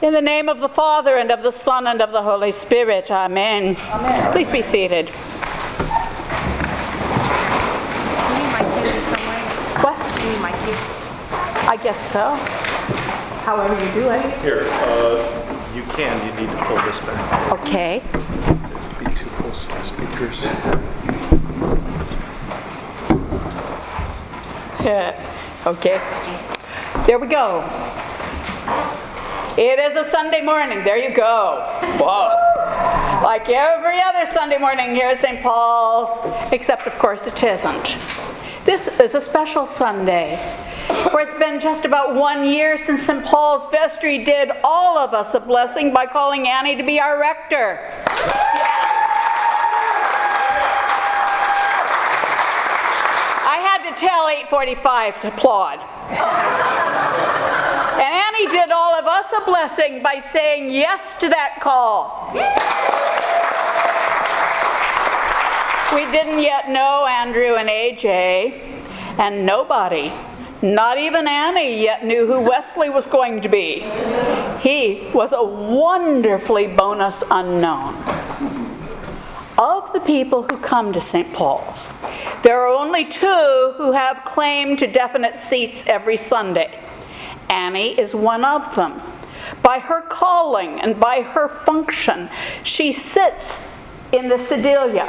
In the name of the Father, and of the Son, and of the Holy Spirit. Amen. Amen. Please be seated. You need my key somewhere? What? You need my key? I guess so. However you do it. Here, uh, you can, you need to pull this back. Okay. Be too close to the speakers. Yeah. Okay. There we go. It is a Sunday morning. There you go. Whoa. Like every other Sunday morning here at St. Paul's, except of course it isn't. This is a special Sunday. For it's been just about one year since St. Paul's vestry did all of us a blessing by calling Annie to be our rector. I had to tell 845 to applaud. And Annie did all of us a blessing by saying yes to that call. We didn't yet know Andrew and AJ, and nobody, not even Annie, yet knew who Wesley was going to be. He was a wonderfully bonus unknown. Of the people who come to St. Paul's, there are only two who have claim to definite seats every Sunday. Annie is one of them. By her calling and by her function, she sits in the sedilia,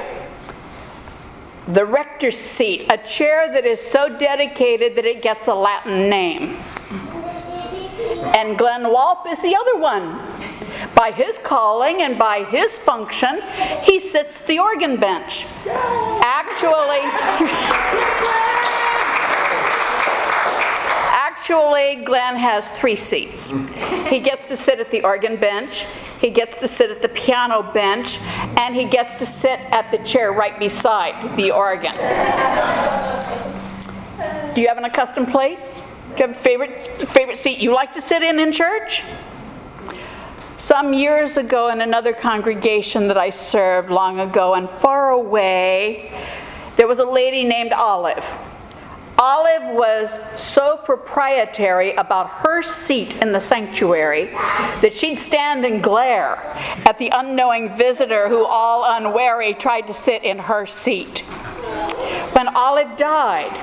the rector's seat, a chair that is so dedicated that it gets a Latin name. And Glenn Walp is the other one. By his calling and by his function, he sits the organ bench. Actually, actually, Glenn has three seats. He gets to sit at the organ bench, he gets to sit at the piano bench, and he gets to sit at the chair right beside the organ. Do you have an accustomed place? Do you have a favorite, favorite seat you like to sit in in church? Some years ago, in another congregation that I served long ago and far away, there was a lady named Olive. Olive was so proprietary about her seat in the sanctuary that she'd stand and glare at the unknowing visitor who, all unwary, tried to sit in her seat. When Olive died,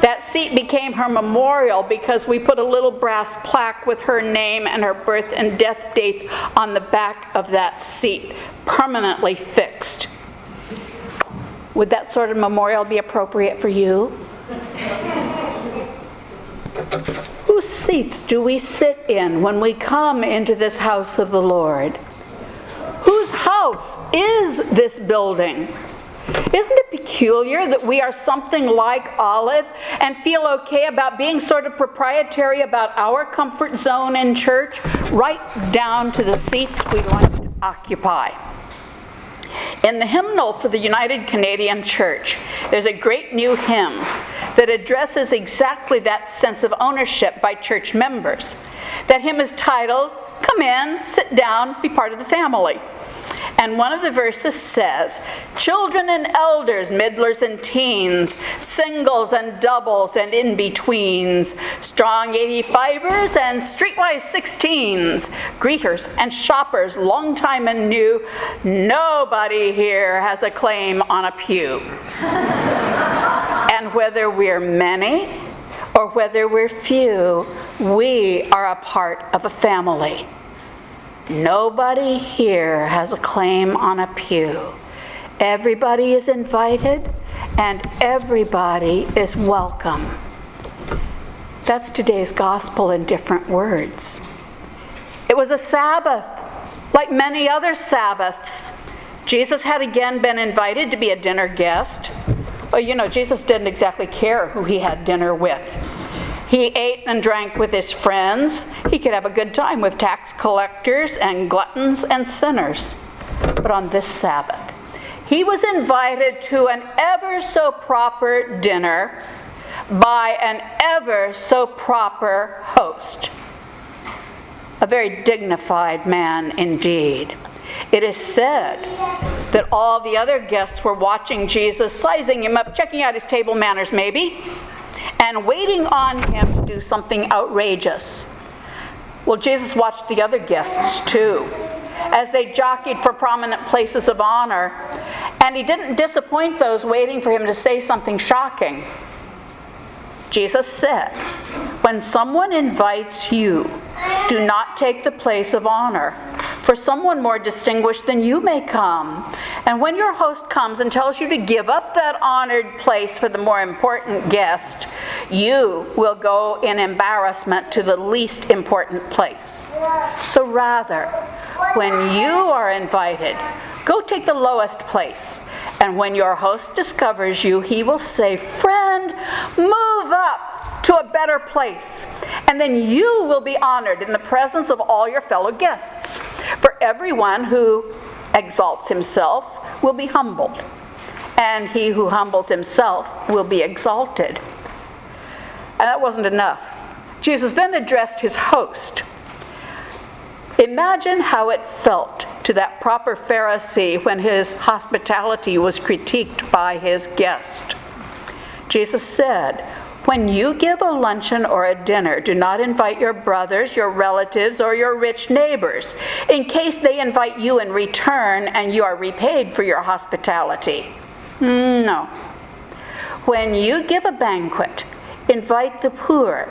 that seat became her memorial because we put a little brass plaque with her name and her birth and death dates on the back of that seat, permanently fixed. Would that sort of memorial be appropriate for you? Whose seats do we sit in when we come into this house of the Lord? Whose house is this building? Isn't it peculiar that we are something like Olive and feel okay about being sort of proprietary about our comfort zone in church, right down to the seats we like to occupy? In the hymnal for the United Canadian Church, there's a great new hymn that addresses exactly that sense of ownership by church members. That hymn is titled, Come In, Sit Down, Be Part of the Family. And one of the verses says, Children and elders, middlers and teens, singles and doubles and in betweens, strong 85ers and streetwise 16s, greeters and shoppers, long time and new, nobody here has a claim on a pew. whether we're many or whether we're few, we are a part of a family. Nobody here has a claim on a pew. Everybody is invited and everybody is welcome. That's today's gospel in different words. It was a Sabbath, like many other Sabbaths. Jesus had again been invited to be a dinner guest. Well, you know, Jesus didn't exactly care who he had dinner with. He ate and drank with his friends. He could have a good time with tax collectors and gluttons and sinners. But on this Sabbath, he was invited to an ever so proper dinner by an ever so proper host. A very dignified man indeed. It is said that all the other guests were watching Jesus, sizing him up, checking out his table manners, maybe, and waiting on him to do something outrageous. Well, Jesus watched the other guests too as they jockeyed for prominent places of honor, and he didn't disappoint those waiting for him to say something shocking. Jesus said, When someone invites you, do not take the place of honor, for someone more distinguished than you may come. And when your host comes and tells you to give up that honored place for the more important guest, you will go in embarrassment to the least important place. So rather, when you are invited, go take the lowest place. And when your host discovers you, he will say, Friend, move up to a better place. And then you will be honored in the presence of all your fellow guests. Everyone who exalts himself will be humbled, and he who humbles himself will be exalted. And that wasn't enough. Jesus then addressed his host. Imagine how it felt to that proper Pharisee when his hospitality was critiqued by his guest. Jesus said, When you give a luncheon or a dinner, do not invite your brothers, your relatives, or your rich neighbors, in case they invite you in return and you are repaid for your hospitality. Hmm, no. When you give a banquet, invite the poor,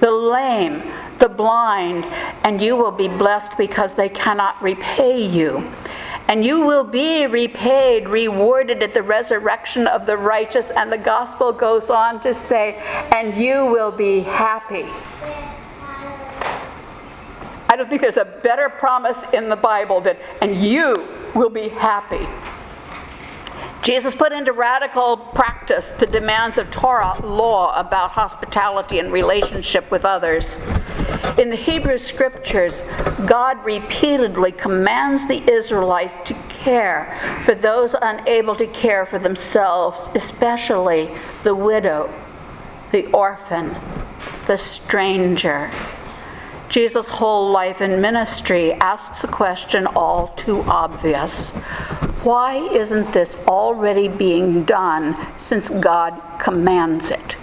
the lame, the blind, and you will be blessed because they cannot repay you. And you will be repaid, rewarded at the resurrection of the righteous. And the gospel goes on to say, and you will be happy. I don't think there's a better promise in the Bible than, and you will be happy. Jesus put into radical practice the demands of Torah law about hospitality and relationship with others. In the Hebrew scriptures, God repeatedly commands the Israelites to care for those unable to care for themselves, especially the widow, the orphan, the stranger. Jesus' whole life and ministry asks a question all too obvious why isn't this already being done since God commands it?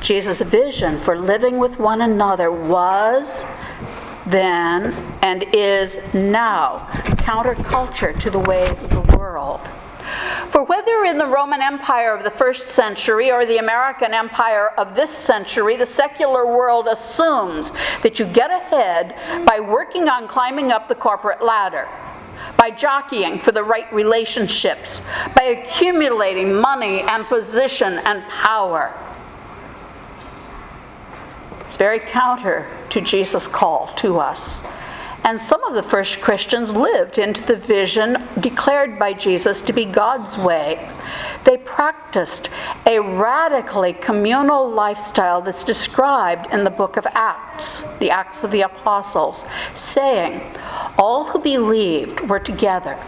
Jesus' vision for living with one another was then and is now counterculture to the ways of the world. For whether in the Roman Empire of the first century or the American Empire of this century, the secular world assumes that you get ahead by working on climbing up the corporate ladder by jockeying for the right relationships, by accumulating money and position and power. It's very counter to Jesus' call to us. And some of the first Christians lived into the vision declared by Jesus to be God's way. They practiced a radically communal lifestyle that's described in the book of Acts, the Acts of the Apostles, saying, All who believed were together,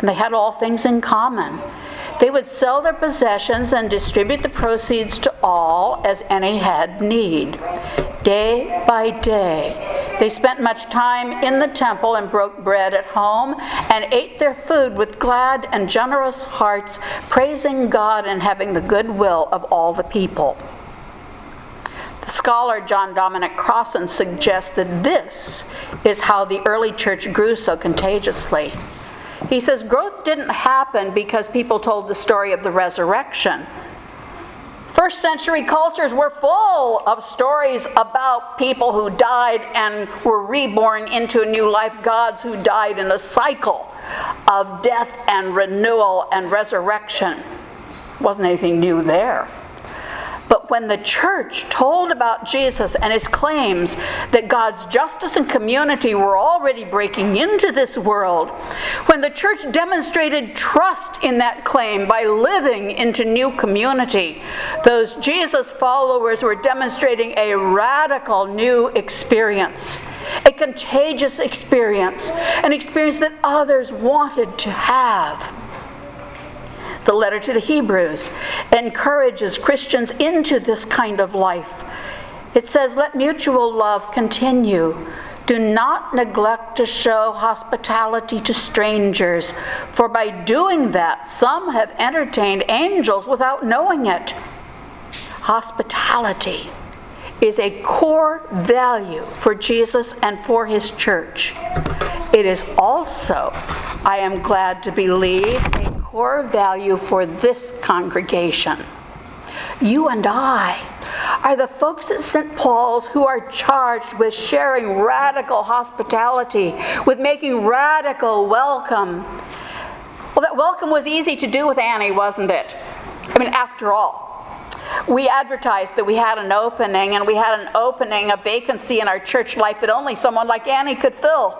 and they had all things in common. They would sell their possessions and distribute the proceeds to all as any had need. Day by day, they spent much time in the temple and broke bread at home and ate their food with glad and generous hearts, praising God and having the goodwill of all the people. The scholar John Dominic Crossan suggests that this is how the early church grew so contagiously. He says growth didn't happen because people told the story of the resurrection. First century cultures were full of stories about people who died and were reborn into a new life, gods who died in a cycle of death and renewal and resurrection. Wasn't anything new there. When the church told about Jesus and his claims that God's justice and community were already breaking into this world, when the church demonstrated trust in that claim by living into new community, those Jesus followers were demonstrating a radical new experience, a contagious experience, an experience that others wanted to have letter to the Hebrews encourages Christians into this kind of life. It says, Let mutual love continue. Do not neglect to show hospitality to strangers, for by doing that, some have entertained angels without knowing it. Hospitality is a core value for Jesus and for his church. It is also, I am glad to believe, core value for this congregation. You and I are the folks at St. Paul's who are charged with sharing radical hospitality, with making radical welcome. Well, that welcome was easy to do with Annie, wasn't it? I mean, after all, we advertised that we had an opening, and we had an opening, a vacancy in our church life that only someone like Annie could fill.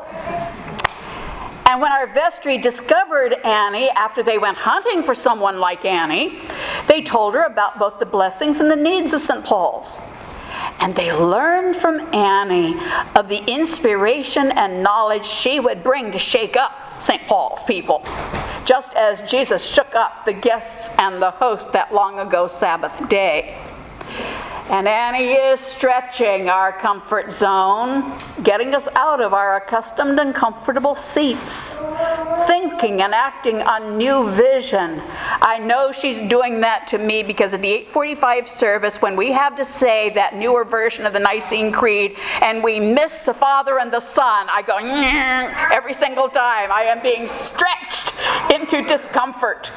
And when our vestry discovered Annie after they went hunting for someone like Annie, they told her about both the blessings and the needs of St. Paul's. And they learned from Annie of the inspiration and knowledge she would bring to shake up St. Paul's people, just as Jesus shook up the guests and the host that long ago Sabbath day. And Annie is stretching our comfort zone, getting us out of our accustomed and comfortable seats, thinking and acting on new vision. I know she's doing that to me because of the 845 service when we have to say that newer version of the Nicene Creed and we miss the Father and the Son. I go every single time. I am being stretched into discomfort.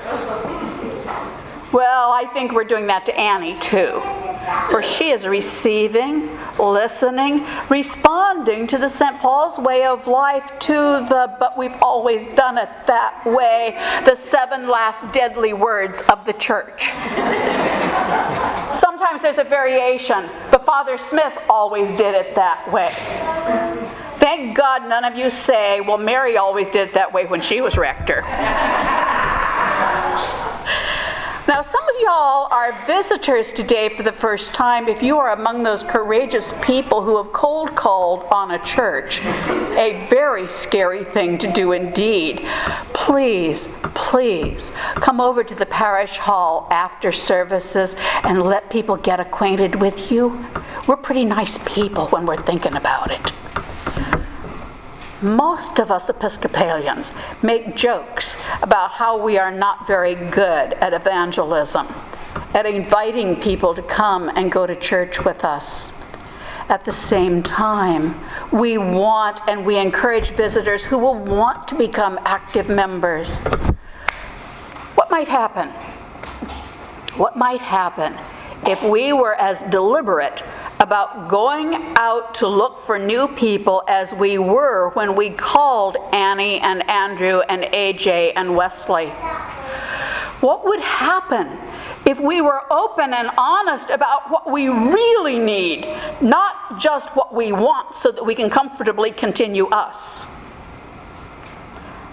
Well, I think we're doing that to Annie too for she is receiving, listening, responding to the St. Paul's way of life, to the, but we've always done it that way, the seven last deadly words of the church. Sometimes there's a variation, but Father Smith always did it that way. Thank God none of you say, well, Mary always did it that way when she was rector. Now, some of y'all are visitors today for the first time. If you are among those courageous people who have cold called on a church, a very scary thing to do indeed, please, please come over to the parish hall after services and let people get acquainted with you. We're pretty nice people when we're thinking about it. Most of us Episcopalians make jokes about how we are not very good at evangelism, at inviting people to come and go to church with us. At the same time, we want and we encourage visitors who will want to become active members. What might happen? What might happen if we were as deliberate about going out to look for new people as we were when we called Annie and Andrew and AJ and Wesley. What would happen if we were open and honest about what we really need, not just what we want so that we can comfortably continue us?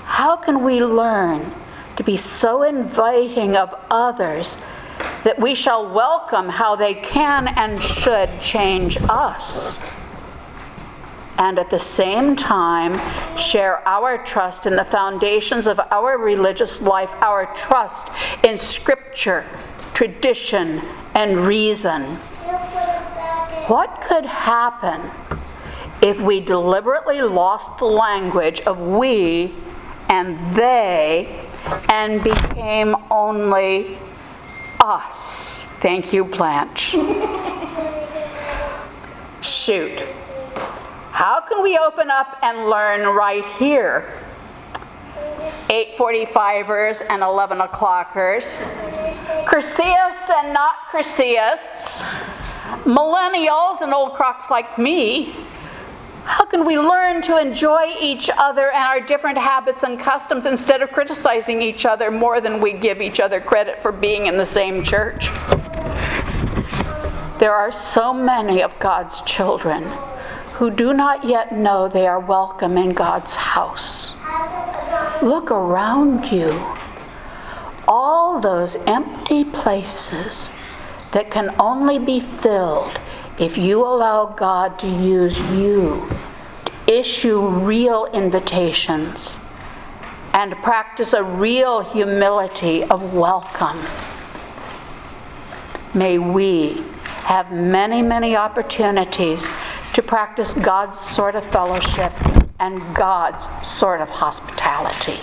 How can we learn to be so inviting of others that we shall welcome how they can and should change us. And at the same time, share our trust in the foundations of our religious life, our trust in Scripture, tradition, and reason. What could happen if we deliberately lost the language of we and they and became only us. Thank you, Blanche. Shoot. How can we open up and learn right here? 845ers and 11 o'clockers, Chrysiasts and not Chrysiasts, millennials and old crocs like me, how can we learn to enjoy each other and our different habits and customs instead of criticizing each other more than we give each other credit for being in the same church? There are so many of God's children who do not yet know they are welcome in God's house. Look around you. All those empty places that can only be filled if you allow God to use you issue real invitations and practice a real humility of welcome, may we have many, many opportunities to practice God's sort of fellowship and God's sort of hospitality.